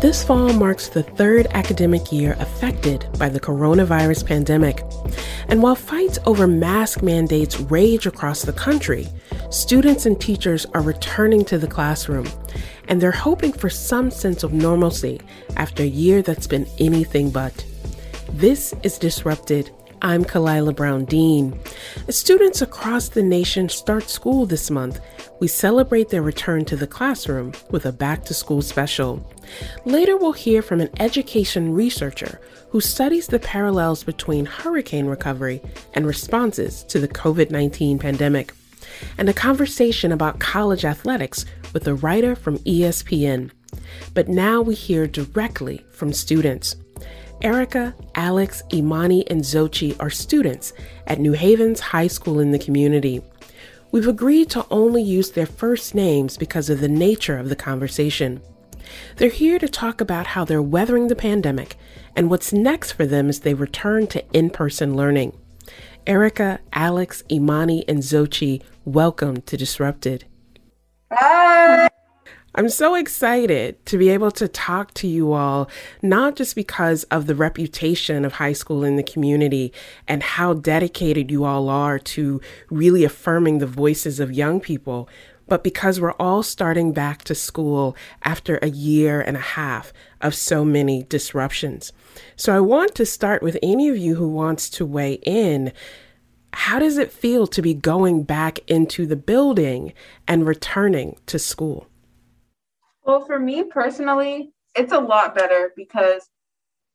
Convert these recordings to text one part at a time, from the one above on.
This fall marks the third academic year affected by the coronavirus pandemic. And while fights over mask mandates rage across the country, students and teachers are returning to the classroom, and they're hoping for some sense of normalcy after a year that's been anything but. This is Disrupted I'm Khalilah Brown Dean. As students across the nation start school this month, we celebrate their return to the classroom with a back to school special. Later, we'll hear from an education researcher who studies the parallels between hurricane recovery and responses to the COVID 19 pandemic, and a conversation about college athletics with a writer from ESPN. But now we hear directly from students. Erica, Alex, Imani, and Xochi are students at New Haven's High School in the community. We've agreed to only use their first names because of the nature of the conversation. They're here to talk about how they're weathering the pandemic and what's next for them as they return to in person learning. Erica, Alex, Imani, and Xochi, welcome to Disrupted. I'm so excited to be able to talk to you all, not just because of the reputation of high school in the community and how dedicated you all are to really affirming the voices of young people, but because we're all starting back to school after a year and a half of so many disruptions. So I want to start with any of you who wants to weigh in. How does it feel to be going back into the building and returning to school? Well, for me personally, it's a lot better because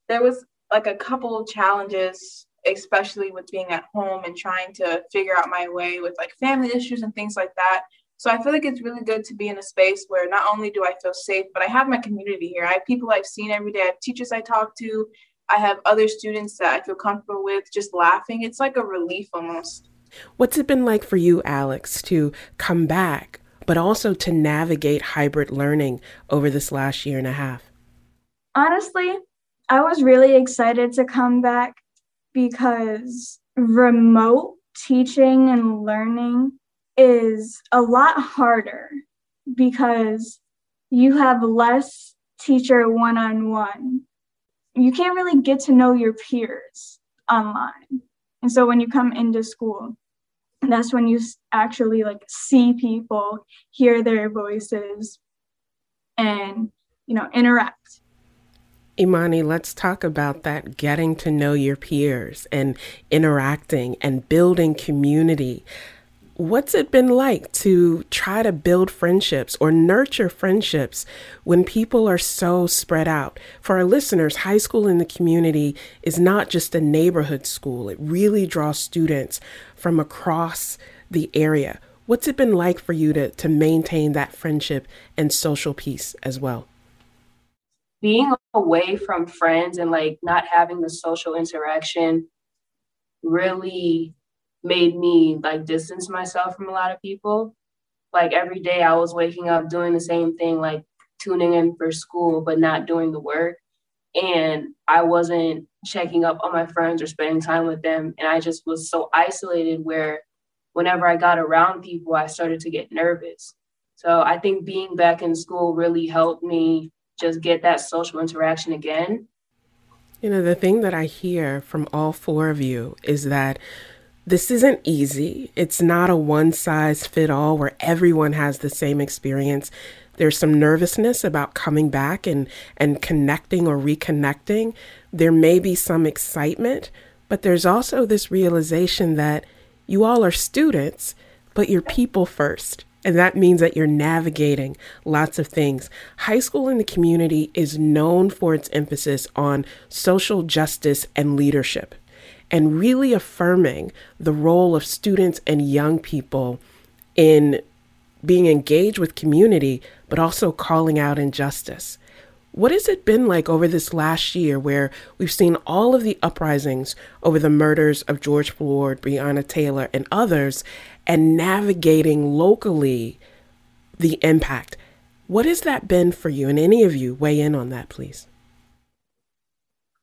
there was like a couple challenges, especially with being at home and trying to figure out my way with like family issues and things like that. So I feel like it's really good to be in a space where not only do I feel safe, but I have my community here. I have people I've seen every day. I have teachers I talk to. I have other students that I feel comfortable with just laughing. It's like a relief almost. What's it been like for you, Alex, to come back but also to navigate hybrid learning over this last year and a half? Honestly, I was really excited to come back because remote teaching and learning is a lot harder because you have less teacher one on one. You can't really get to know your peers online. And so when you come into school, that's when you actually like see people hear their voices and you know interact. Imani let's talk about that getting to know your peers and interacting and building community what's it been like to try to build friendships or nurture friendships when people are so spread out? For our listeners, high school in the community is not just a neighborhood school, it really draws students from across the area. What's it been like for you to, to maintain that friendship and social peace as well? Being away from friends and like not having the social interaction really made me like distance myself from a lot of people. Like every day I was waking up doing the same thing, like tuning in for school, but not doing the work. And I wasn't checking up on my friends or spending time with them. And I just was so isolated where whenever I got around people, I started to get nervous. So I think being back in school really helped me just get that social interaction again. You know, the thing that I hear from all four of you is that this isn't easy. It's not a one size fit all where everyone has the same experience. There's some nervousness about coming back and, and connecting or reconnecting. There may be some excitement, but there's also this realization that you all are students, but you're people first. And that means that you're navigating lots of things. High school in the community is known for its emphasis on social justice and leadership and really affirming the role of students and young people in being engaged with community, but also calling out injustice. What has it been like over this last year where we've seen all of the uprisings over the murders of George Floyd, Breonna Taylor, and others, and navigating locally the impact? What has that been for you? And any of you weigh in on that, please.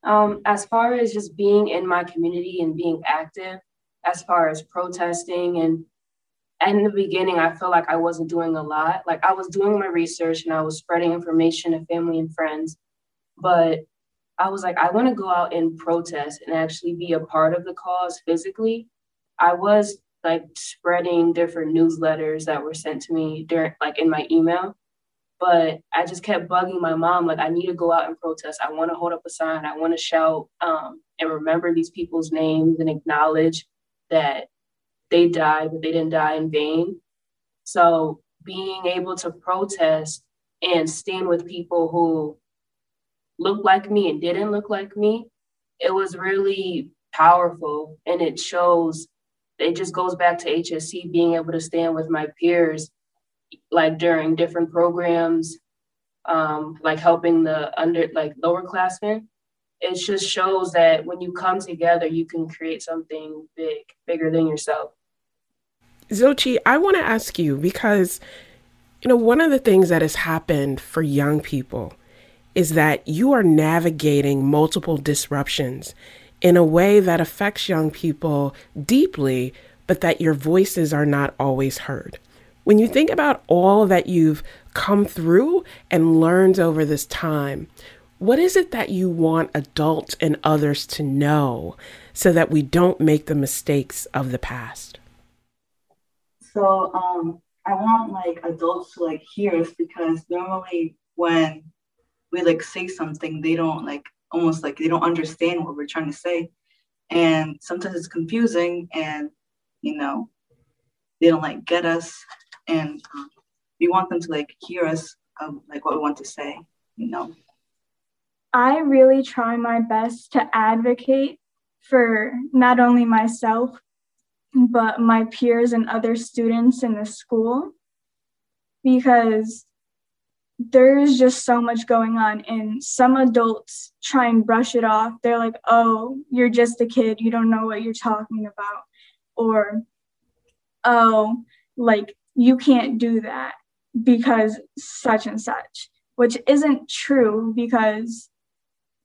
Um, as far as just being in my community and being active, as far as protesting and in the beginning, I felt like I wasn't doing a lot. Like I was doing my research and I was spreading information to family and friends, but I was like, I want to go out and protest and actually be a part of the cause physically. I was like spreading different newsletters that were sent to me during like in my email. But I just kept bugging my mom, like, I need to go out and protest. I want to hold up a sign. I want to shout um, and remember these people's names and acknowledge that they died, but they didn't die in vain. So being able to protest and stand with people who looked like me and didn't look like me, it was really powerful. And it shows, it just goes back to HSC being able to stand with my peers, like during different programs, um, like helping the under, like lower classmen. It just shows that when you come together, you can create something big, bigger than yourself. Xochi, I want to ask you because, you know, one of the things that has happened for young people is that you are navigating multiple disruptions in a way that affects young people deeply, but that your voices are not always heard. When you think about all that you've come through and learned over this time, what is it that you want adults and others to know so that we don't make the mistakes of the past? So um, I want like adults to like hear us because normally when we like say something, they don't like almost like they don't understand what we're trying to say, and sometimes it's confusing, and you know they don't like get us, and um, we want them to like hear us um, like what we want to say, you know. I really try my best to advocate for not only myself but my peers and other students in the school because there's just so much going on and some adults try and brush it off. They're like oh you're just a kid. You don't know what you're talking about. Or oh like you can't do that because such and such which isn't true because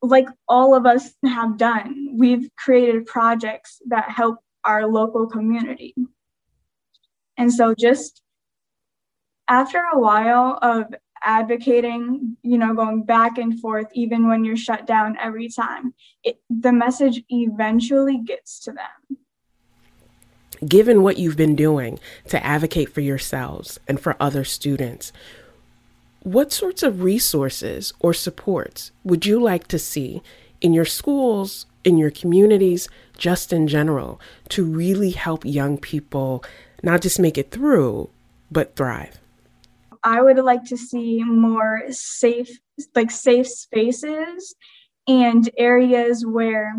like all of us have done we've created projects that help our local community. And so just after a while of advocating, you know, going back and forth, even when you're shut down every time, it, the message eventually gets to them. Given what you've been doing to advocate for yourselves and for other students, what sorts of resources or supports would you like to see in your schools in your communities, just in general, to really help young people not just make it through, but thrive? I would like to see more safe, like safe spaces and areas where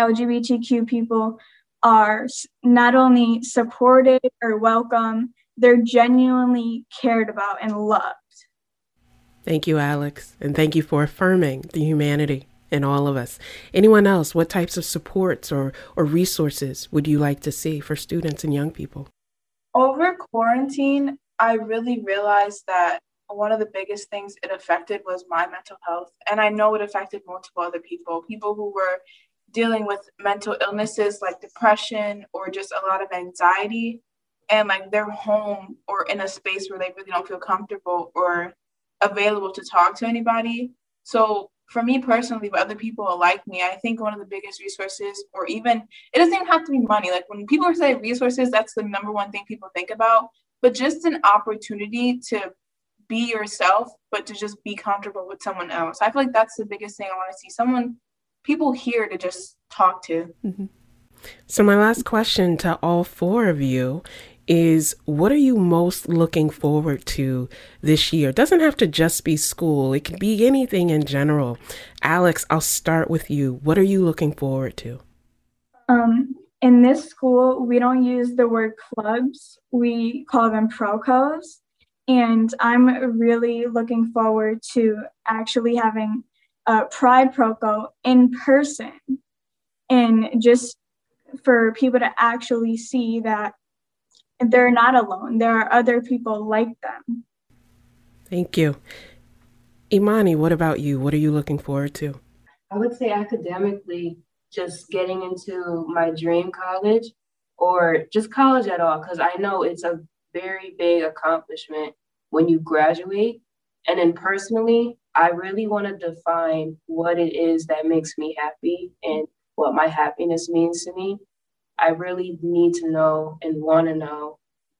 LGBTQ people are not only supported or welcome, they're genuinely cared about and loved. Thank you, Alex, and thank you for affirming the humanity in all of us. Anyone else, what types of supports or, or resources would you like to see for students and young people? Over quarantine, I really realized that one of the biggest things it affected was my mental health. And I know it affected multiple other people, people who were dealing with mental illnesses like depression or just a lot of anxiety. And like they're home or in a space where they really don't feel comfortable or available to talk to anybody. So for me personally, but other people like me, I think one of the biggest resources, or even it doesn't even have to be money. Like when people say resources, that's the number one thing people think about. But just an opportunity to be yourself, but to just be comfortable with someone else. I feel like that's the biggest thing I want to see. Someone, people here to just talk to. Mm-hmm. So, my last question to all four of you is what are you most looking forward to this year? It doesn't have to just be school, it can be anything in general. Alex, I'll start with you. What are you looking forward to? Um, in this school, we don't use the word clubs, we call them procos. And I'm really looking forward to actually having uh, Pride Proco in person and just for people to actually see that they're not alone. There are other people like them. Thank you. Imani, what about you? What are you looking forward to? I would say academically, just getting into my dream college or just college at all, because I know it's a very big accomplishment when you graduate. And then personally, I really want to define what it is that makes me happy and what my happiness means to me. I really need to know and want to know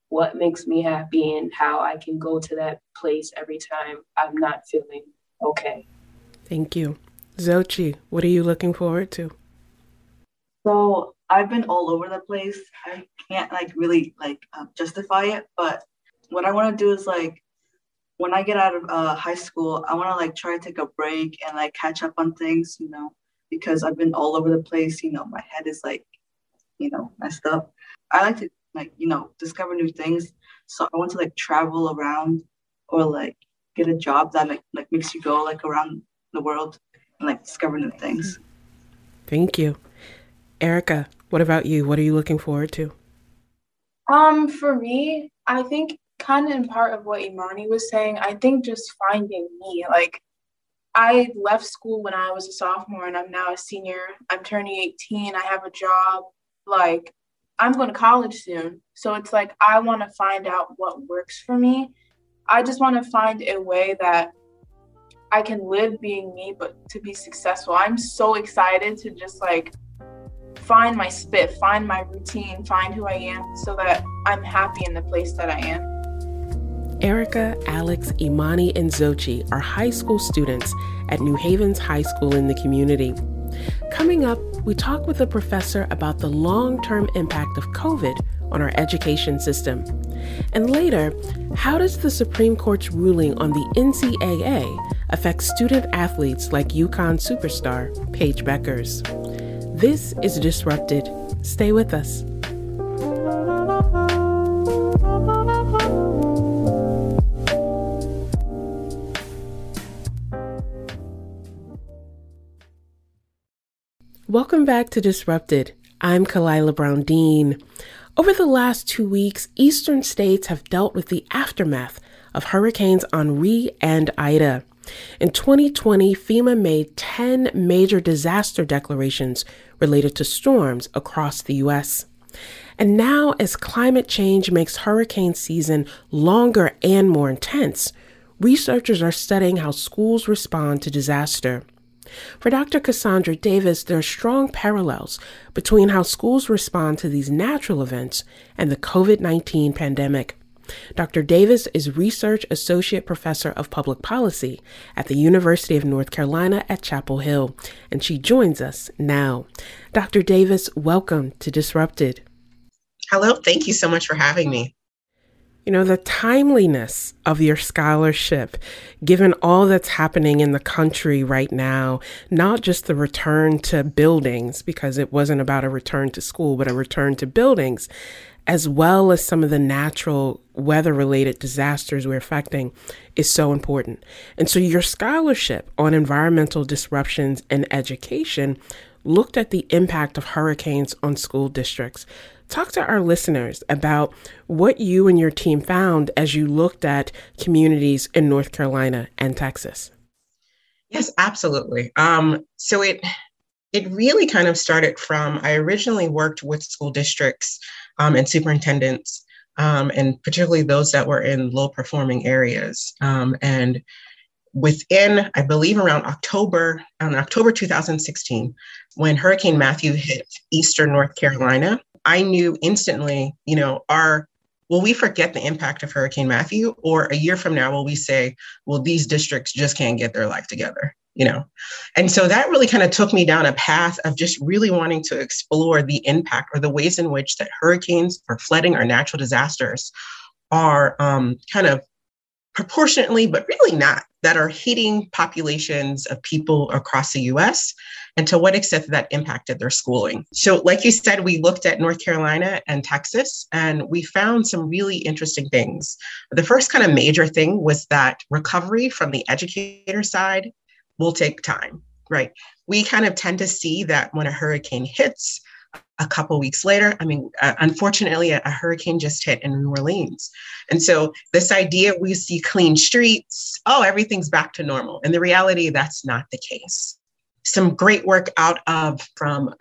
what makes me happy and how I can go to that place every time I'm not feeling okay. Thank you. Xochi, what are you looking forward to? So I've been all over the place. I can't like really like uh, justify it, but what I want to do is like when I get out of uh, high school, I want to like try to take a break and like catch up on things, you know, because I've been all over the place. You know, my head is like, you know, messed up. I like to like you know discover new things. So I want to like travel around or like get a job that like like makes you go like around the world and like discover new things. Thank you. Erica, what about you? What are you looking forward to? Um, for me, I think kind of in part of what Imani was saying, I think just finding me. Like I left school when I was a sophomore and I'm now a senior. I'm turning 18. I have a job. Like I'm going to college soon. So it's like I want to find out what works for me. I just want to find a way that I can live being me, but to be successful. I'm so excited to just like find my spit, find my routine, find who I am so that I'm happy in the place that I am. Erica, Alex, Imani, and Xochi are high school students at New Havens High School in the community. Coming up, we talk with a professor about the long term impact of COVID on our education system. And later, how does the Supreme Court's ruling on the NCAA affect student athletes like UConn superstar Paige Bueckers? This is Disrupted. Stay with us. Welcome back to Disrupted. I'm Khalilah Brown Dean. Over the last two weeks, eastern states have dealt with the aftermath of Hurricanes Henri and Ida. In 2020, FEMA made 10 major disaster declarations related to storms across the U.S. And now, as climate change makes hurricane season longer and more intense, researchers are studying how schools respond to disaster. For Dr. Cassandra Davis, there are strong parallels between how schools respond to these natural events and the COVID 19 pandemic. Dr. Davis is Research Associate Professor of Public Policy at the University of North Carolina at Chapel Hill, and she joins us now. Dr. Davis, welcome to Disrupted. Hello, thank you so much for having me. You know, the timeliness of your scholarship, given all that's happening in the country right now, not just the return to buildings, because it wasn't about a return to school, but a return to buildings, as well as some of the natural weather related disasters we're affecting, is so important. And so your scholarship on environmental disruptions in education looked at the impact of hurricanes on school districts. Talk to our listeners about what you and your team found as you looked at communities in North Carolina and Texas. Yes, absolutely. Um, so it it really kind of started from I originally worked with school districts um, and superintendents, um, and particularly those that were in low performing areas. Um, and within, I believe, around October, on October 2016, when Hurricane Matthew hit Eastern North Carolina, I knew instantly, you know, our will we forget the impact of Hurricane Matthew, or a year from now will we say, well, these districts just can't get their life together, you know? And so that really kind of took me down a path of just really wanting to explore the impact or the ways in which that hurricanes or flooding or natural disasters are um, kind of proportionately, but really not, that are hitting populations of people across the US and to what extent that impacted their schooling. So, like you said, we looked at North Carolina and Texas, and we found some really interesting things. The first kind of major thing was that recovery from the educator side will take time, right? We kind of tend to see that when a hurricane hits, a couple weeks later, I mean, uh, unfortunately, a, a, hurricane just hit in New Orleans. And so, this idea we see clean streets, oh, everything's back to normal. And the reality, that's not the case. Some great work out of from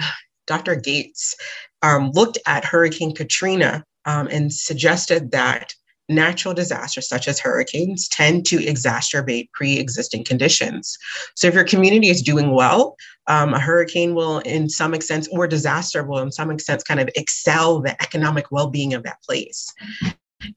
Dr. Gates um, looked at Hurricane Katrina um, and suggested that natural disasters such as hurricanes tend to exacerbate pre-existing conditions so if your community is doing well um, a hurricane will in some extent or disaster will in some extent kind of excel the economic well-being of that place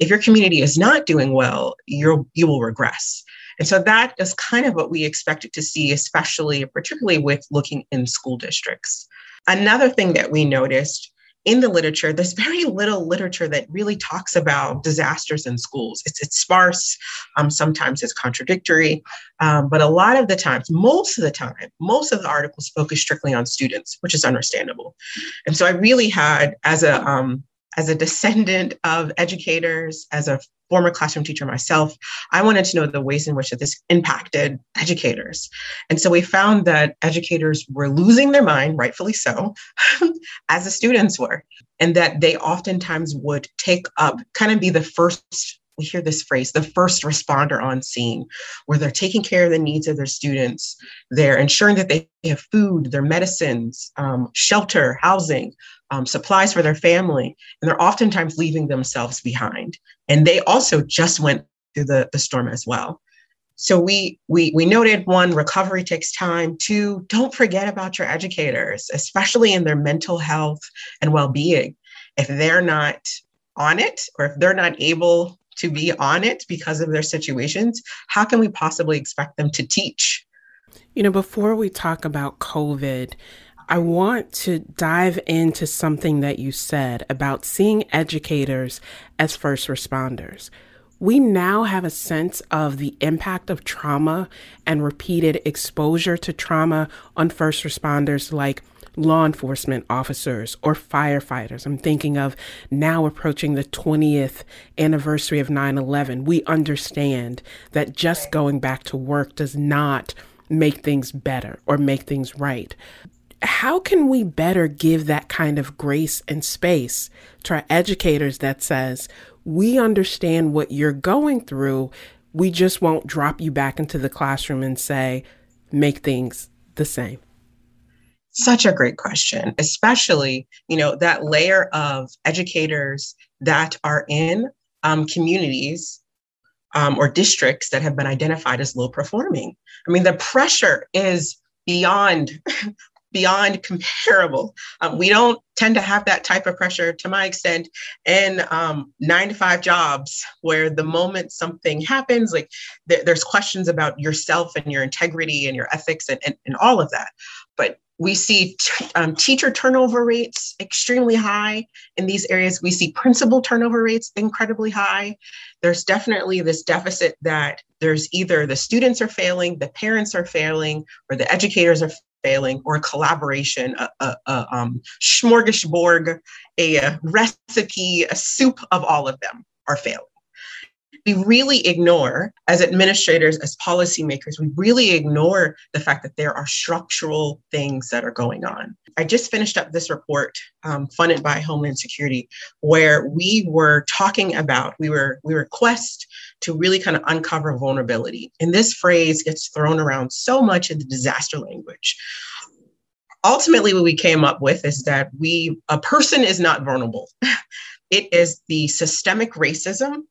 if your community is not doing well you're you will regress and so that is kind of what we expected to see especially particularly with looking in school districts another thing that we noticed in the literature, there's very little literature that really talks about disasters in schools. It's, it's sparse, um, sometimes it's contradictory, um, but a lot of the times, most of the time, most of the articles focus strictly on students, which is understandable. And so I really had, as a um, as a descendant of educators, as a former classroom teacher myself, I wanted to know the ways in which this impacted educators. And so we found that educators were losing their mind, rightfully so, as the students were, and that they oftentimes would take up, kind of be the first we hear this phrase the first responder on scene where they're taking care of the needs of their students they're ensuring that they have food their medicines um, shelter housing um, supplies for their family, and they're oftentimes leaving themselves behind. And they also just went through the, the storm as well. So we we we noted one, recovery takes time. Two, don't forget about your educators, especially in their mental health and well-being. If they're not on it, or if they're not able to be on it because of their situations, how can we possibly expect them to teach? You know, before we talk about COVID, I want to dive into something that you said about seeing educators as first responders. We now have a sense of the impact of trauma and repeated exposure to trauma on first responders like law enforcement officers or firefighters. I'm thinking of now approaching the 20th anniversary of 9 11. We understand that just going back to work does not make things better or make things right how can we better give that kind of grace and space to our educators that says, we understand what you're going through. We just won't drop you back into the classroom and say, make things the same? Such a great question, especially, you know, that layer of educators that are in um, communities um, or districts that have been identified as low performing. I mean, the pressure is beyond beyond comparable. Um, we don't tend to have that type of pressure, to my extent, in um, nine to five jobs, where the moment something happens, like th- there's questions about yourself and your integrity and your ethics and, and, and all of that. But we see t- um, teacher turnover rates extremely high in these areas. We see principal turnover rates incredibly high. There's definitely this deficit that there's either the students are failing, the parents are failing, or the educators are failing, or a collaboration, a, a, a um, smorgasbord, a, a recipe, a soup of all of them are failing we really ignore, as administrators, as policymakers, we really ignore the fact that there are structural things that are going on. I just finished up this report um, funded by Homeland Security, where we were talking about, we were we were quest to really kind of uncover vulnerability. And this phrase gets thrown around so much in the disaster language ultimately what we came up with is that we a person is not vulnerable it is the systemic racism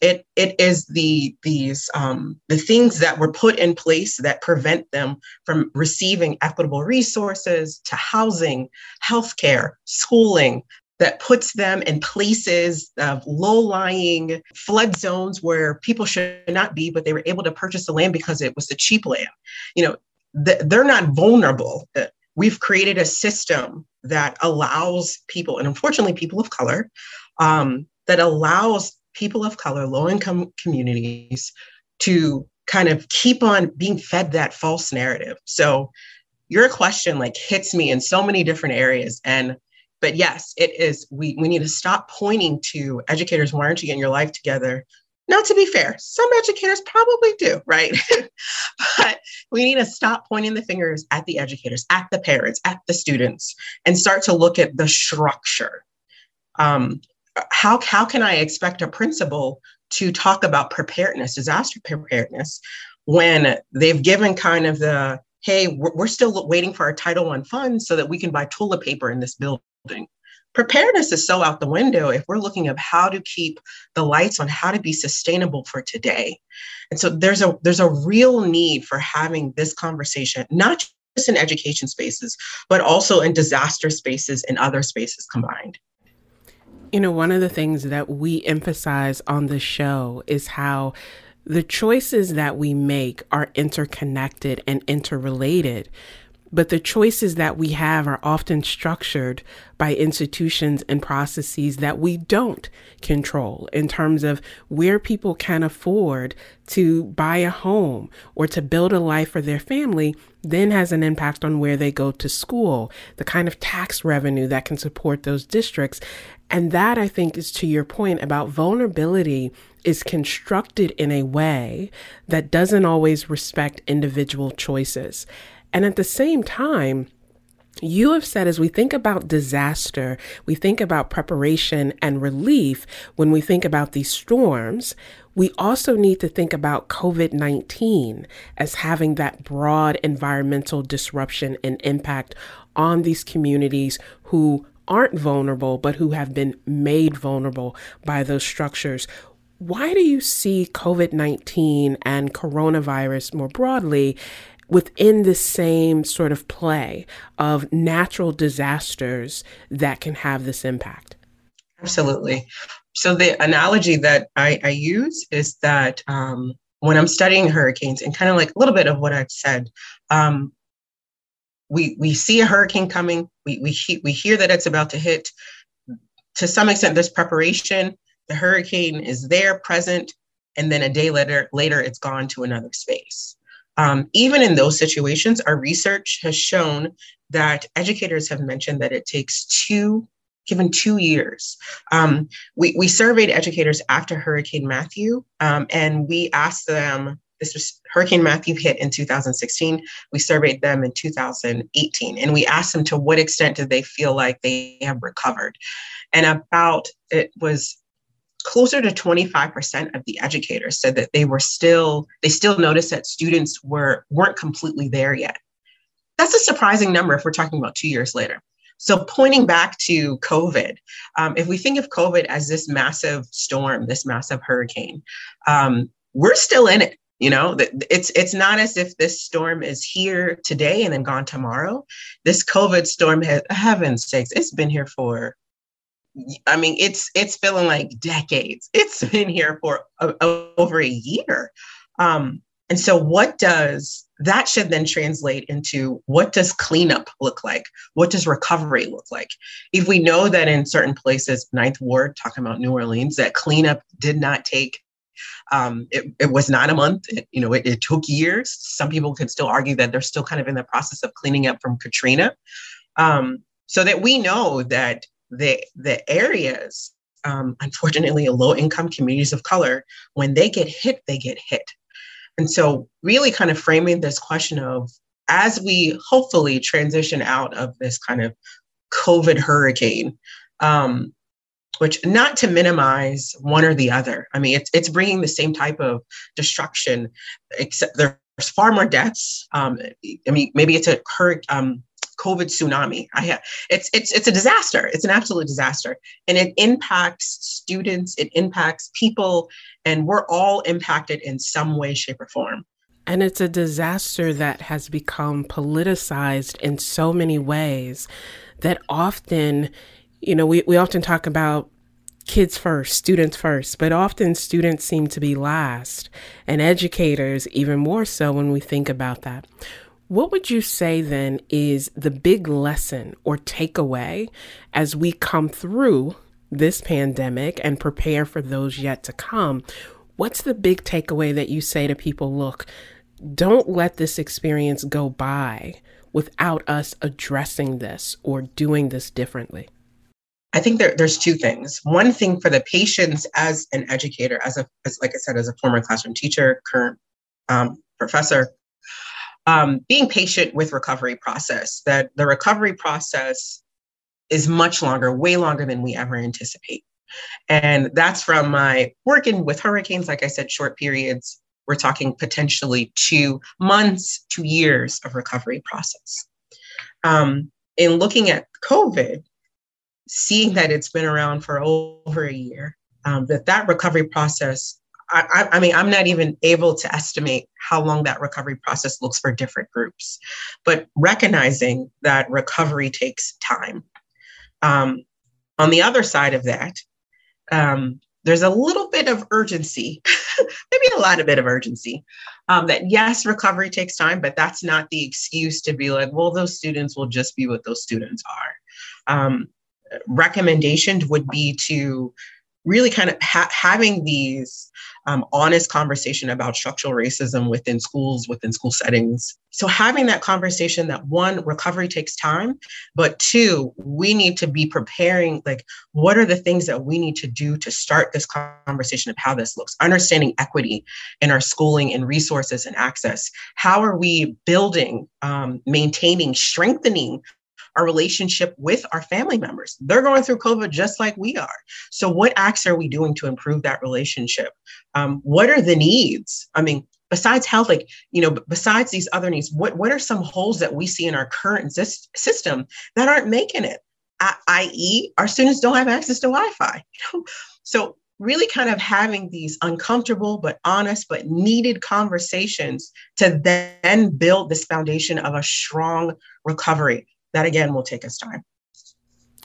it it is the these um, the things that were put in place that prevent them from receiving equitable resources to housing, healthcare, schooling, that puts them in places of low-lying flood zones where people should not be, but they were able to purchase the land because it was the cheap land. You know, they're not vulnerable. We've created a system that allows people, and unfortunately, people of color, um, that allows people of color, low income communities to kind of keep on being fed that false narrative. So your question like hits me in so many different areas. And but yes, it is we we need to stop pointing to educators, why aren't you getting your life together? Now, to be fair, some educators probably do, right? but we need to stop pointing the fingers at the educators, at the parents, at the students, and start to look at the structure. Um, how, how can I expect a principal to talk about preparedness, disaster preparedness, when they've given kind of the, hey, we're, still waiting for our Title I funds so that we can buy toilet paper in this building? preparedness is so out the window if we're looking at how to keep the lights on how to be sustainable for today and so there's a there's a real need for having this conversation not just in education spaces but also in disaster spaces and other spaces combined you know one of the things that we emphasize on the show is how the choices that we make are interconnected and interrelated but the choices that we have are often structured by institutions and processes that we don't control in terms of where people can afford to buy a home or to build a life for their family then has an impact on where they go to school, the kind of tax revenue that can support those districts. And that I think is to your point about vulnerability is constructed in a way that doesn't always respect individual choices. And at the same time, you have said as we think about disaster, we think about preparation and relief when we think about these storms. We also need to think about COVID 19 as having that broad environmental disruption and impact on these communities who aren't vulnerable, but who have been made vulnerable by those structures. Why do you see COVID 19 and coronavirus more broadly within the same sort of play of natural disasters that can have this impact? Absolutely. So, the analogy that I, I use is that um, when I'm studying hurricanes, and kind of like a little bit of what I've said, um, we, we see a hurricane coming, we, we, he- we hear that it's about to hit. To some extent, there's preparation. The hurricane is there, present, and then a day later, later it's gone to another space. Um, even in those situations, our research has shown that educators have mentioned that it takes two, given two years. Um, we, we surveyed educators after Hurricane Matthew, um, and we asked them this was Hurricane Matthew hit in 2016. We surveyed them in 2018, and we asked them to what extent did they feel like they have recovered. And about it was closer to 25% of the educators said that they were still they still noticed that students were weren't completely there yet. That's a surprising number if we're talking about two years later. So pointing back to covid um, if we think of covid as this massive storm this massive hurricane um, we're still in it you know? It's it's not as if this storm is here today and then gone tomorrow. This covid storm has heaven's sakes it's been here for I mean, it's it's feeling like decades. It's been here for a, over a year. Um, and so, what does that should then translate into what does cleanup look like? What does recovery look like? If we know that in certain places, Ninth Ward, talking about New Orleans, that cleanup did not take um, it, it, was not a month. It, you know, it, it, took years. Some people could still argue that they're still kind of in the process of cleaning up from Katrina. Um, so that we know that the the areas um, unfortunately low income communities of color when they get hit they get hit. And so really kind of framing this question of as we hopefully transition out of this kind of covid hurricane um, which not to minimize one or the other i mean it's, it's bringing the same type of destruction except there's far more deaths. Um, i mean maybe it's a hurricane um, COVID tsunami. I have it's it's it's a disaster. It's an absolute disaster, and it impacts students. It impacts people, and we're all impacted in some way, shape, or form. And it's a disaster that has become politicized in so many ways that often, you know, we, we often talk about kids first, students first, but often students seem to be last, and educators even more so when we think about that. What would you say then is the big lesson or takeaway as we come through this pandemic and prepare for those yet to come? What's the big takeaway that you say to people? Look, don't let this experience go by without us addressing this or doing this differently? I think there, there's two things. One thing for the patients as an educator, as a as like I said, as a former classroom teacher, current um, professor, um, being patient with recovery process. That the recovery process is much longer, way longer than we ever anticipate, and that's from my working with hurricanes. Like I said, short periods. We're talking potentially two months, two years of recovery process. Um, in looking at COVID, seeing that it's been around for over a year, um, that that recovery process, I, I, mean, I'm not even able to estimate how long that recovery process looks for different groups, but recognizing that recovery takes time. Um, on the other side of that, um, there's a little bit of urgency, maybe a lot of bit of urgency. Um, that yes, recovery takes time, but that's not the excuse to be like, well, those students will just be what those students are. Um, recommendations would be to really kind of ha- having these um, honest conversation about structural racism within schools within school settings. So having that conversation that one recovery takes time but two we need to be preparing like what are the things that we need to do to start this conversation of how this looks? Understanding equity in our schooling and resources and access. How are we building um, maintaining strengthening our relationship with our family members. They're going through COVID just like we are. So, what acts are we doing to improve that relationship? Um, what are the needs? I mean, besides health, like, you know, besides these other needs, what, what are some holes that we see in our current system that aren't making it? i.e., our students don't have access to Wi Fi. so, really kind of having these uncomfortable but honest but needed conversations to then build this foundation of a strong recovery that again will take us time.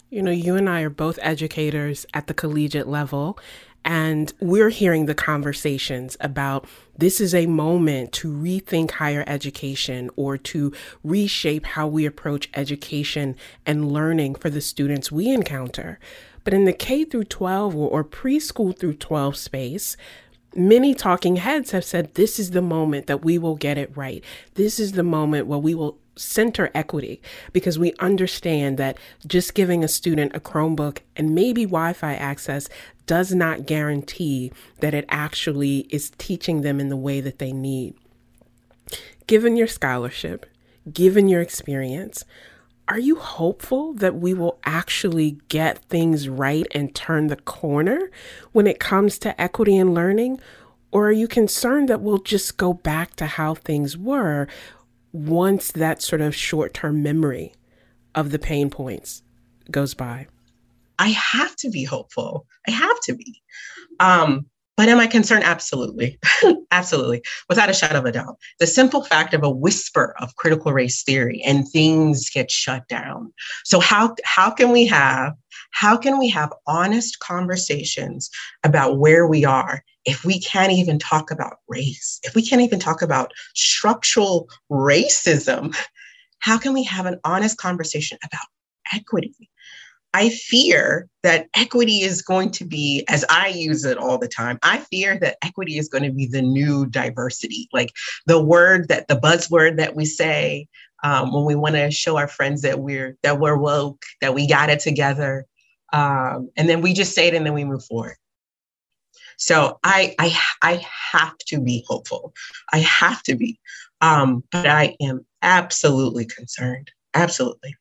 You know, you and I are both educators at the collegiate level, and we're hearing the conversations about this is a moment to rethink higher education or to reshape how we approach education and learning for the students we encounter. But in the K through 12 or, or preschool through 12 space, many talking heads have said this is the moment that we will get it right. This is the moment where we will center equity because we understand that just giving a student a Chromebook and maybe Wi Fi access does not guarantee that it actually is teaching them in the way that they need. Given your scholarship, given your experience, are you hopeful that we will actually get things right and turn the corner when it comes to equity and learning? Or are you concerned that we'll just go back to how things were once that sort of short term memory of the pain points goes by? I have to be hopeful. I have to be. Um, but am I concerned? Absolutely. Absolutely. Without a shadow of a doubt. The simple fact of a whisper of critical race theory and things get shut down. So how how can we have how can we have honest conversations about where we are if we can't even talk about race? If we can't even talk about structural racism, how can we have an honest conversation about equity? I fear that equity is going to be, as I use it all the time, I fear that equity is going to be the new diversity, like the word that the buzzword that we say um, when we want to show our friends that we're that we're woke, that we got it together, um, and then we just say it and then we move forward. So I I I have to be hopeful. I have to be, um, but I am absolutely concerned. Absolutely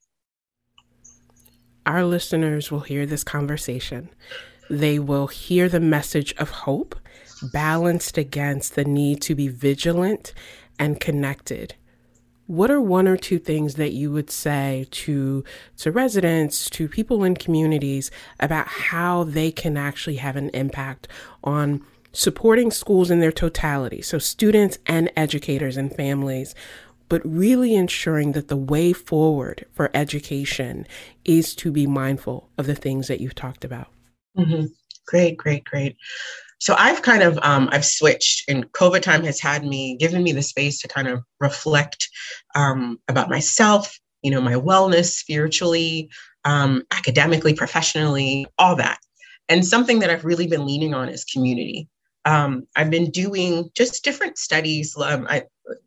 our listeners will hear this conversation. They will hear the message of hope balanced against the need to be vigilant and connected. What are one or two things that you would say to to residents, to people in communities about how they can actually have an impact on supporting schools in their totality, so students and educators and families but really ensuring that the way forward for education is to be mindful of the things that you've talked about. Mm-hmm. Great, great, great. So I've kind of um, I've switched, and COVID time has had me given me the space to kind of reflect um, about myself, you know, my wellness spiritually, um, academically, professionally, all that. And something that I've really been leaning on is community. Um, I've been doing just different studies. Um, I,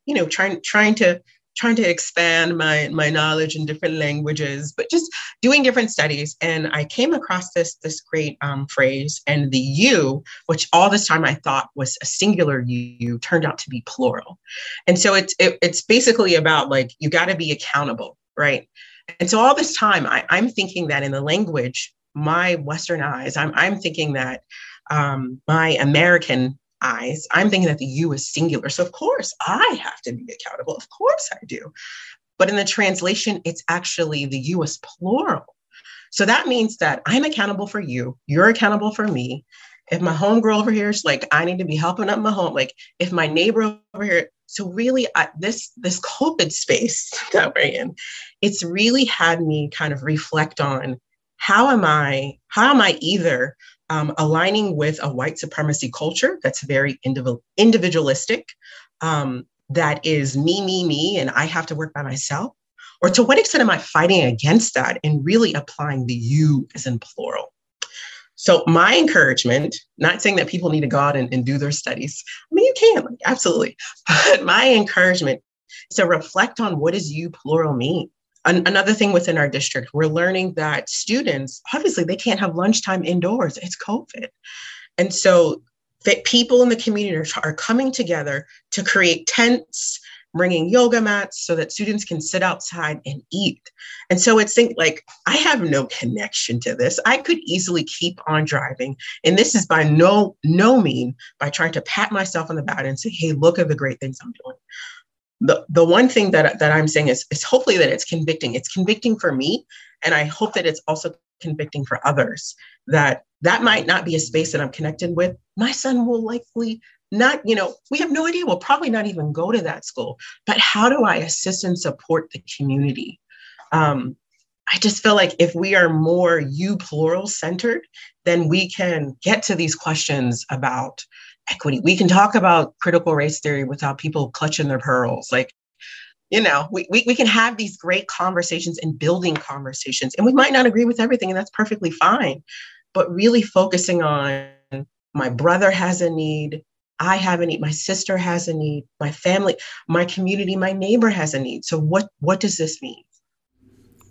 you know, trying trying to trying to expand my my knowledge in different languages, but just doing different studies. And I came across this this great um, phrase, and the you, which all this time I thought was a singular you, turned out to be plural. And so it's it, it's basically about like you got to be accountable, right? And so all this time I, I'm thinking that in the language, my Western eyes, I'm I'm thinking that um, my American I'm thinking that the you is singular. So, of course, I have to be accountable. Of course, I do. But in the translation, it's actually the you is plural. So that means that I'm accountable for you, you're accountable for me. If my homegirl over here is like, I need to be helping up my home, like if my neighbor over here, so really I, this this COVID space that we're in, it's really had me kind of reflect on how am I, how am I either um, aligning with a white supremacy culture that's very individual, individualistic, um, that is me, me, me, and I have to work by myself? Or to what extent am I fighting against that and really applying the you as in plural? So, my encouragement, not saying that people need to go out and, and do their studies, I mean, you can, absolutely. But my encouragement is to reflect on what does you plural mean? An- another thing within our district, we're learning that students, obviously, they can't have lunchtime indoors. It's COVID. And so that people in the community are, are coming together to create tents, bringing yoga mats so that students can sit outside and eat. And so it's think like I have no connection to this. I could easily keep on driving. And this is by no no mean by trying to pat myself on the back and say, hey, look at the great things I'm doing the the one thing that that I'm saying is is hopefully that it's convicting. It's convicting for me, and I hope that it's also convicting for others. That that might not be a space that I'm connected with. My son will likely not. You know, we have no idea. We'll probably not even go to that school. But how do I assist and support the community? Um, I just feel like if we are more you plural centered, then we can get to these questions about equity. We can talk about critical race theory without people clutching their pearls. Like, you know, we, we, we can have these great conversations and building conversations. And we might not agree with everything, and that's perfectly fine. But really focusing on my brother has a need, I have a need, my sister has a need, my family, my community, my neighbor has a need. So what what does this mean?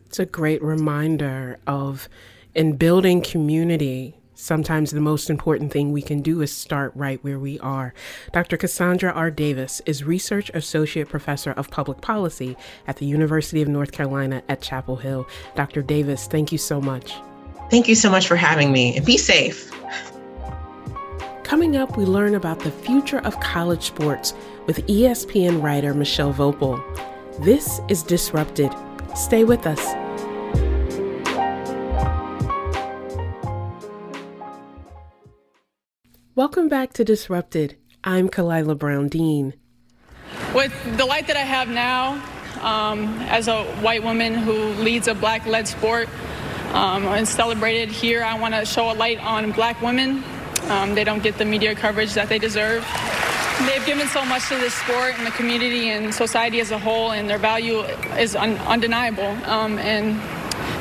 It's a great reminder of in building community, Sometimes the most important thing we can do is start right where we are. Dr. Cassandra R. Davis is Research Associate Professor of Public Policy at the University of North Carolina at Chapel Hill. Dr. Davis, thank you so much. Thank you so much for having me and be safe. Coming up, we learn about the future of college sports with ESPN writer Michelle Voepel. This is Disrupted. Stay with us. Welcome back to Disrupted. I'm Khalilah Brown Dean. With the light that I have now, um, as a white woman who leads a black led sport um, and celebrated here, I want to show a light on black women. Um, they don't get the media coverage that they deserve. They've given so much to this sport and the community and society as a whole, and their value is un- undeniable. Um, and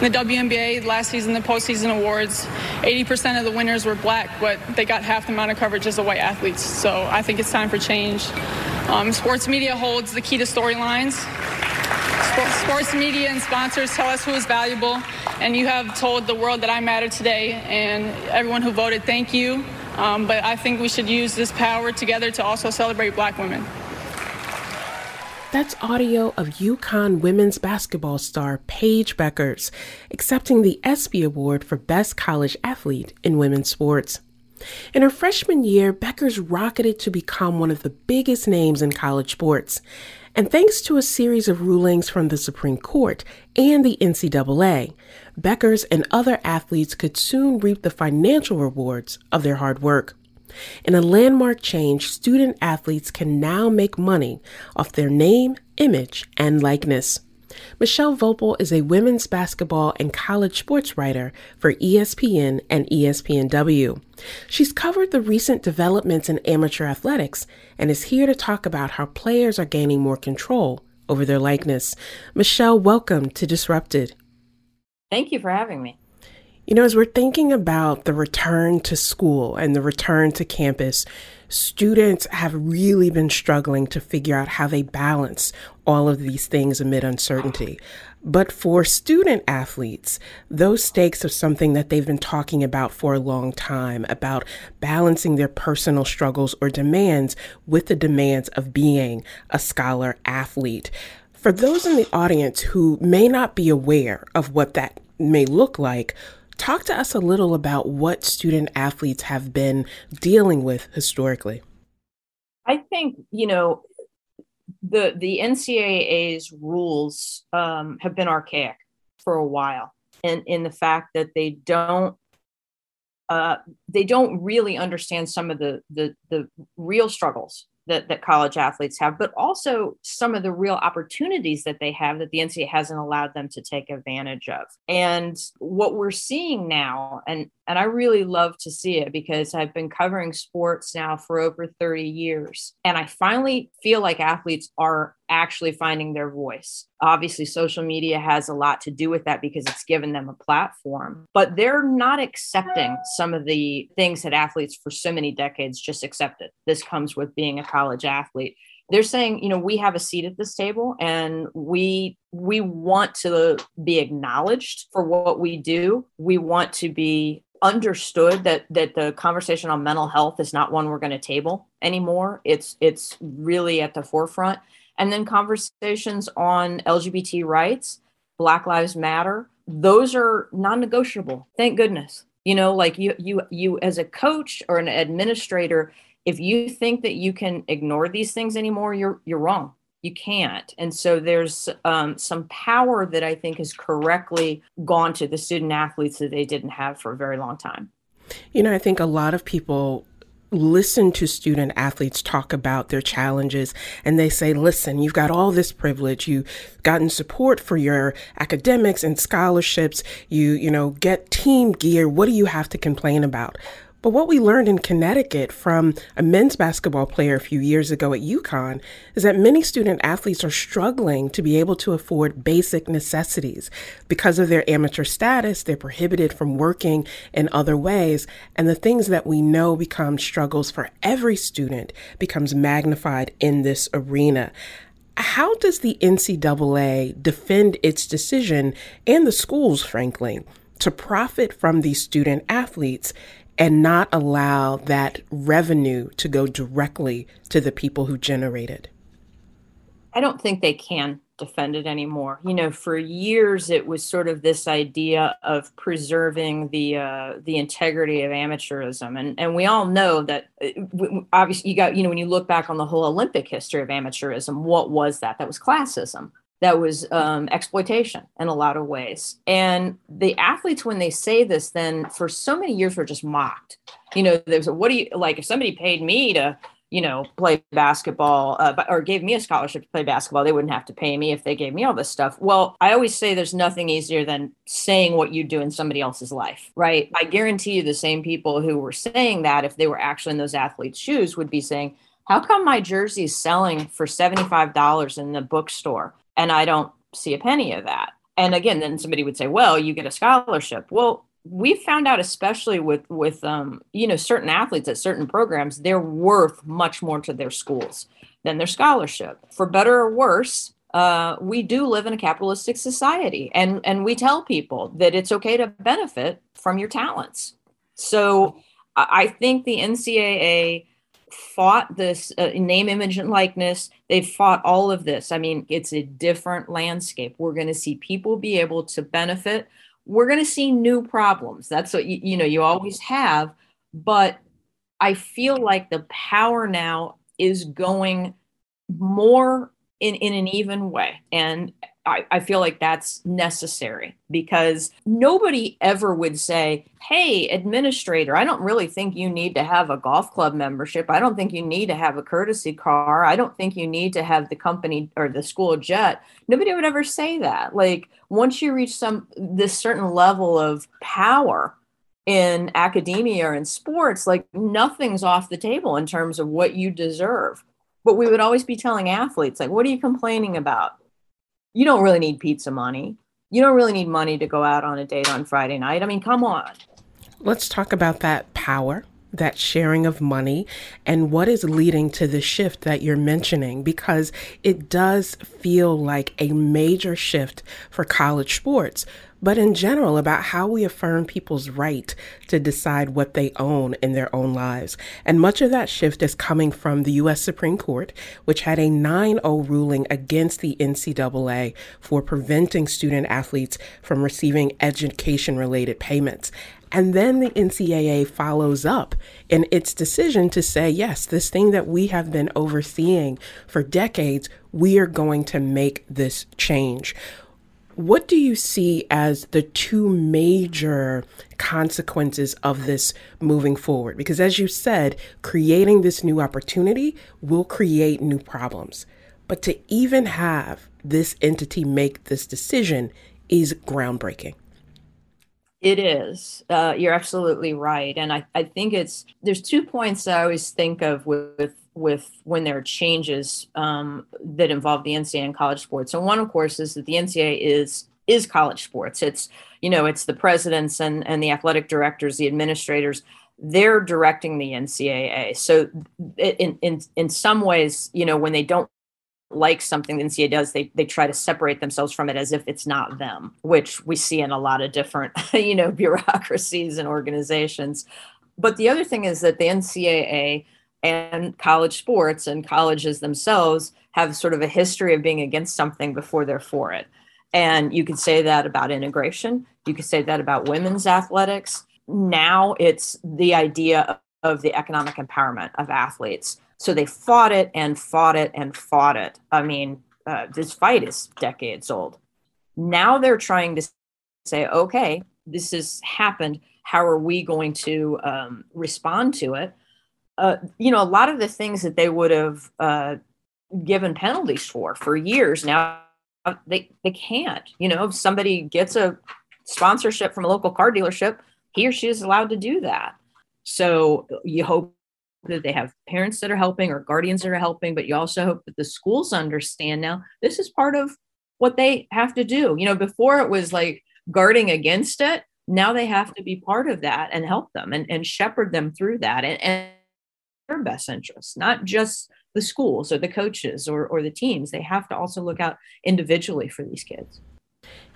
the WNBA last season, the postseason awards, 80% of the winners were black, but they got half the amount of coverage as the white athletes. So I think it's time for change. Um, sports media holds the key to storylines. Sports media and sponsors tell us who is valuable, and you have told the world that I matter today, and everyone who voted, thank you. Um, but I think we should use this power together to also celebrate black women. That's audio of UConn women's basketball star Paige Bueckers accepting the ESPY Award for Best College Athlete in Women's Sports. In her freshman year, Bueckers rocketed to become one of the biggest names in college sports. And thanks to a series of rulings from the Supreme Court and the NCAA, Bueckers and other athletes could soon reap the financial rewards of their hard work. In a landmark change, student athletes can now make money off their name, image, and likeness. Michelle Voepel is a women's basketball and college sports writer for ESPN and ESPNW. She's covered the recent developments in amateur athletics and is here to talk about how players are gaining more control over their likeness. Michelle, welcome to Disrupted. Thank you for having me. You know, as we're thinking about the return to school and the return to campus, students have really been struggling to figure out how they balance all of these things amid uncertainty. But for student athletes, those stakes are something that they've been talking about for a long time about balancing their personal struggles or demands with the demands of being a scholar athlete. For those in the audience who may not be aware of what that may look like, Talk to us a little about what student athletes have been dealing with historically. I think, you know, the the NCAA's rules um, have been archaic for a while, and in the fact that they don't uh, they don't really understand some of the the, the real struggles that, that college athletes have, but also some of the real opportunities that they have that the NCAA hasn't allowed them to take advantage of. And what we're seeing now, and and I really love to see it because I've been covering sports now for over 30 years. And I finally feel like athletes are actually finding their voice. Obviously, social media has a lot to do with that because it's given them a platform, but they're not accepting some of the things that athletes for so many decades just accepted. This comes with being a college athlete they're saying you know we have a seat at this table and we we want to be acknowledged for what we do we want to be understood that that the conversation on mental health is not one we're going to table anymore it's it's really at the forefront and then conversations on lgbt rights black lives matter those are non-negotiable. Thank goodness. You know like you you you as a coach or an administrator if you think that you can ignore these things anymore you're you're wrong. You can't. And so there's um, some power that i think has correctly gone to the student athletes that they didn't have for a very long time. You know i think a lot of people listen to student athletes talk about their challenges and they say listen you've got all this privilege. You've gotten support for your academics and scholarships. You you know get team gear. What do you have to complain about but what we learned in Connecticut from a men's basketball player a few years ago at UConn is that many student athletes are struggling to be able to afford basic necessities. Because of their amateur status, they're prohibited from working in other ways, and the things that we know become struggles for every student becomes magnified in this arena. How does the NCAA defend its decision and the schools, frankly, to profit from these student athletes and not allow that revenue to go directly to the people who generate it? I don't think they can defend it anymore. You know, for years it was sort of this idea of preserving the uh, the integrity of amateurism, and and we all know that uh, obviously you got you know when you look back on the whole Olympic history of amateurism, what was that? That was classism that was um, exploitation in a lot of ways. And the athletes, when they say this, then for so many years were just mocked. You know, there's a, what do you like if somebody paid me to, you know, play basketball uh, or gave me a scholarship to play basketball, they wouldn't have to pay me if they gave me all this stuff. Well, I always say there's nothing easier than saying what you do in somebody else's life, right? I guarantee you the same people who were saying that, if they were actually in those athletes' shoes, would be saying, how come my jersey is selling for $75 in the bookstore and I don't see a penny of that. And again, then somebody would say, well, you get a scholarship. Well, we found out, especially with with um, you know certain athletes at certain programs, they're worth much more to their schools than their scholarship. For better or worse, uh, we do live in a capitalistic society, and and we tell people that it's okay to benefit from your talents. So I think the NCAA fought this uh, name, image, and likeness. They've fought all of this. I mean, it's a different landscape. We're going to see people be able to benefit. We're going to see new problems. That's what you, you know you always have. But I feel like the power now is going more in, in an even way. And I, I feel like that's necessary because nobody ever would say, Hey, administrator, I don't really think you need to have a golf club membership. I don't think you need to have a courtesy car. I don't think you need to have the company or the school jet. Nobody would ever say that. Like once you reach some this certain level of power, in academia or in sports, like nothing's off the table in terms of what you deserve. But we would always be telling athletes, like, what are you complaining about? You don't really need pizza money. you don't really need money to go out on a date on Friday night. I mean, come on. Let's talk about that power that sharing of money and what is leading to the shift that you're mentioning because it does feel like a major shift for college sports but in general about how we affirm people's right to decide what they own in their own lives. And much of that shift is coming from the U.S. Supreme Court, which had a 9 0 ruling against the NCAA for preventing student athletes from receiving education related payments. And then the NCAA follows up in its decision to say, yes, this thing that we have been overseeing for decades, we are going to make this change. What do you see as the two major consequences of this moving forward? Because as you said, creating this new opportunity will create new problems. But to even have this entity make this decision is groundbreaking. It is. Uh, you're absolutely right, and I, I think it's there's two points I always think of with with when there are changes um, that involve the NCAA and college sports. And one, of course, is that the NCAA is is college sports. It's you know it's the presidents and and the athletic directors, the administrators. They're directing the NCAA. So in in in some ways, you know, when they don't like something the NCAA does, they they try to separate themselves from it as if it's not them, which we see in a lot of different, you know, bureaucracies and organizations. But the other thing is that the NCAA and college sports and colleges themselves have sort of a history of being against something before they're for it. And you could say that about integration. You could say that about women's athletics. Now it's the idea of the economic empowerment of athletes so they fought it and fought it and fought it. I mean, uh, this fight is decades old. Now they're trying to say, okay, this has happened. How are we going to um, respond to it? Uh, you know, a lot of the things that they would have uh, given penalties for for years now, they they can't. You know, if somebody gets a sponsorship from a local car dealership, he or she is allowed to do that. So you hope that they have parents that are helping or guardians that are helping, but you also hope that the schools understand now this is part of what they have to do. You know, before it was like guarding against it. Now they have to be part of that and help them and, and shepherd them through that and, and their best interests, not just the schools or the coaches or, or the teams. They have to also look out individually for these kids.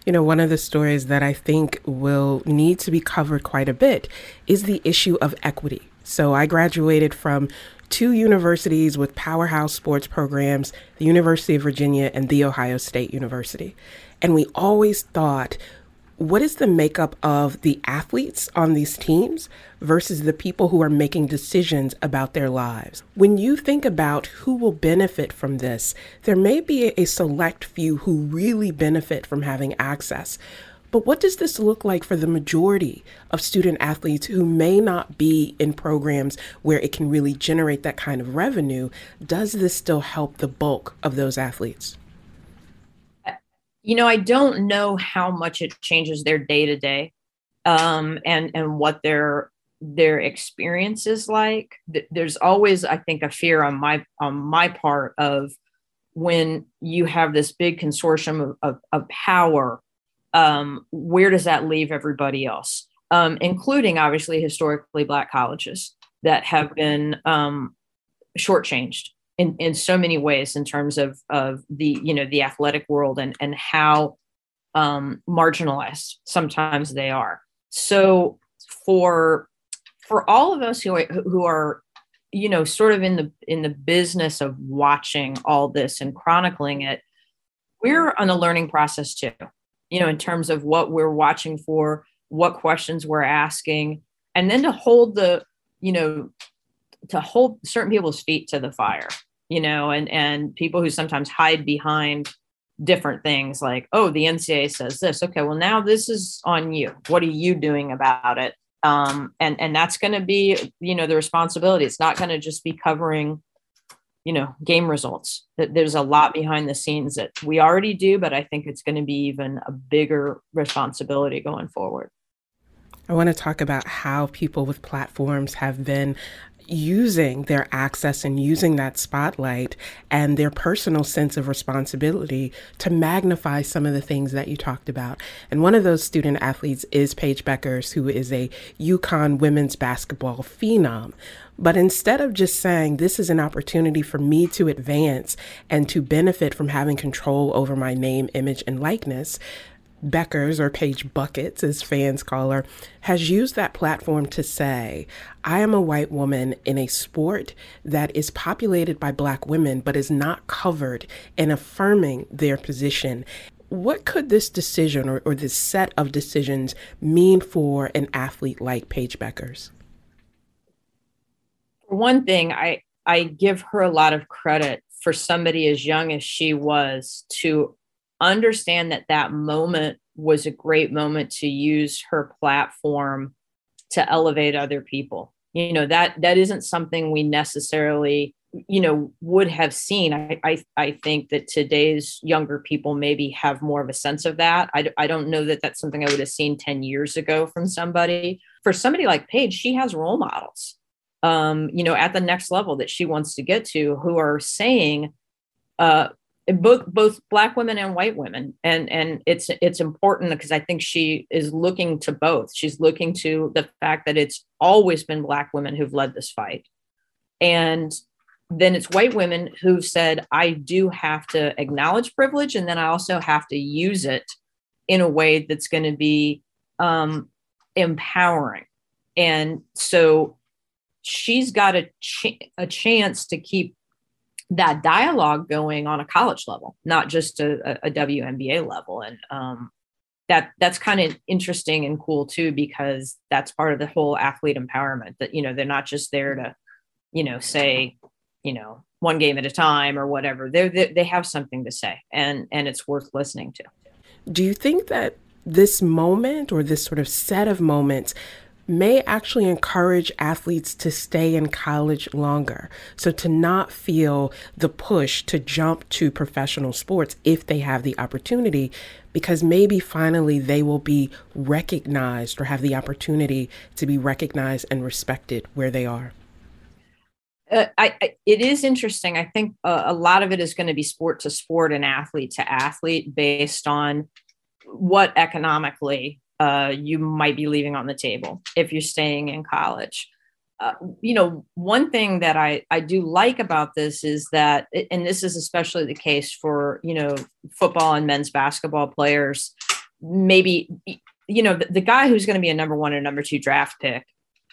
You know, one of the stories that I think will need to be covered quite a bit is the issue of equity so I graduated from two universities with powerhouse sports programs, the University of Virginia and The Ohio State University. And we always thought, what is the makeup of the athletes on these teams versus the people who are making decisions about their lives? When you think about who will benefit from this, there may be a select few who really benefit from having access. But what does this look like for the majority of student athletes who may not be in programs where it can really generate that kind of revenue? Does this still help the bulk of those athletes? You know, I don't know how much it changes their day to day and and what their their experience is like. There's always, I think, a fear on my on my part of when you have this big consortium of, of, of power um, where does that leave everybody else, um, including obviously historically black colleges that have been um, shortchanged in, in so many ways in terms of, of the you know the athletic world and and how um, marginalized sometimes they are. So for for all of us who are, who are you know sort of in the in the business of watching all this and chronicling it we're on a learning process too you know, in terms of what we're watching for, what questions we're asking, and then to hold the, you know, to hold certain people's feet to the fire, you know, and and people who sometimes hide behind different things like, oh, the NCAA says this. Okay, well now this is on you. What are you doing about it? Um, and and that's going to be, you know, the responsibility. It's not going to just be covering you know game results there's a lot behind the scenes that we already do but i think it's going to be even a bigger responsibility going forward i want to talk about how people with platforms have been using their access and using that spotlight and their personal sense of responsibility to magnify some of the things that you talked about. And one of those student athletes is Paige Bueckers, who is a UConn women's basketball phenom. But instead of just saying, this is an opportunity for me to advance and to benefit from having control over my name, image, and likeness, Bueckers, or Paige Buckets, as fans call her, has used that platform to say, I am a white woman in a sport that is populated by black women, but is not covered in affirming their position. What could this decision or, or this set of decisions mean for an athlete like Paige Bueckers? For one thing, I, I give her a lot of credit for somebody as young as she was to understand that that moment was a great moment to use her platform to elevate other people. You know that that isn't something we necessarily you know would have seen. I, I i think that today's younger people maybe have more of a sense of that. I, I don't know that that's something i would have seen 10 years ago from somebody. For somebody like paige she has role models um you know at the next level that she wants to get to who are saying uh both both black women and white women. And and it's it's important because i think she is looking to both. She's looking to the fact that it's always been black women who've led this fight. And then it's white women who've said i do have to acknowledge privilege and then i also have to use it in a way that's going to be um, empowering. And so she's got a, ch- a chance to keep that dialogue going on a college level, not just a, a WNBA level. And um, that that's kind of interesting and cool too, because that's part of the whole athlete empowerment that, you know, they're not just there to, you know, say, you know, one game at a time or whatever. They're, they, they have something to say and, and it's worth listening to. Do you think that this moment or this sort of set of moments may actually encourage athletes to stay in college longer. So to not feel the push to jump to professional sports if they have the opportunity, because maybe finally they will be recognized or have the opportunity to be recognized and respected where they are. Uh, I, I, it is interesting. I think uh, a lot of it is going to be sport to sport and athlete to athlete based on what economically uh, you might be leaving on the table if you're staying in college. Uh, you know, one thing that I, I do like about this is that, and this is especially the case for, you know, football and men's basketball players, maybe, you know, the, the guy who's going to be a number one or number two draft pick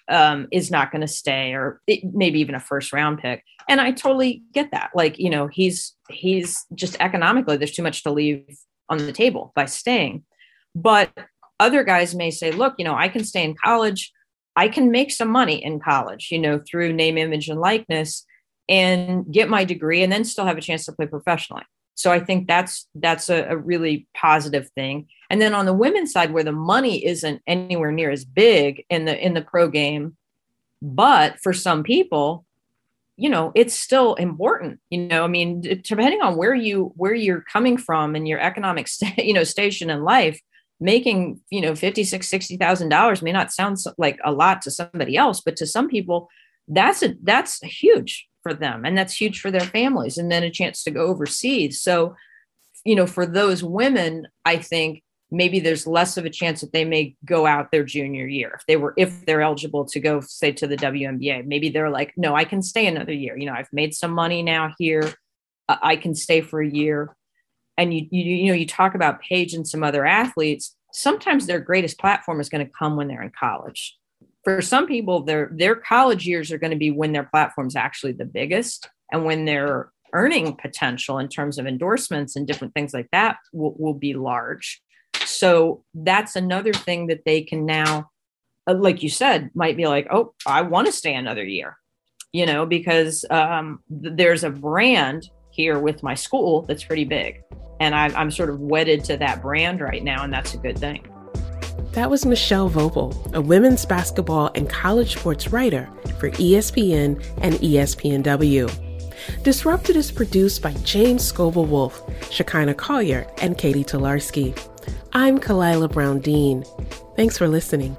um, is not going to stay or it, maybe even a first round pick. And I totally get that. Like, you know, he's, he's just economically, there's too much to leave on the table by staying. But other guys may say, look, you know, I can stay in college. I can make some money in college, you know, through name, image, and likeness and get my degree and then still have a chance to play professionally. So I think that's that's a, a, really positive thing. And then on the women's side, where the money isn't anywhere near as big in the in the pro game, but for some people, you know, it's still important. You know, I mean, depending on where you where you're coming from and your economic st- you know station in life, making you know 56 60000 dollars may not sound like a lot to somebody else but to some people that's a that's huge for them and that's huge for their families and then a chance to go overseas. So you know for those women i think maybe there's less of a chance that they may go out their junior year if they were if they're eligible to go say to the WNBA maybe they're like no I can stay another year. You know I've made some money now here. I can stay for a year and you, you you know you talk about Paige and some other athletes sometimes their greatest platform is going to come when they're in college. For some people their their college years are going to be when their platform's actually the biggest and when their earning potential in terms of endorsements and different things like that will, will be large. So that's another thing that they can now uh, like you said might be like oh i want to stay another year you know because um, th- there's a brand here with my school that's pretty big and I, I'm sort of wedded to that brand right now, and that's a good thing. That was Michelle Voepel, a women's basketball and college sports writer for ESPN and ESPNW. Disrupted is produced by James Scoble Wolf, Zshekinah Collier, and Katie Tolarski. I'm Khalilah Brown Dean. Thanks for listening.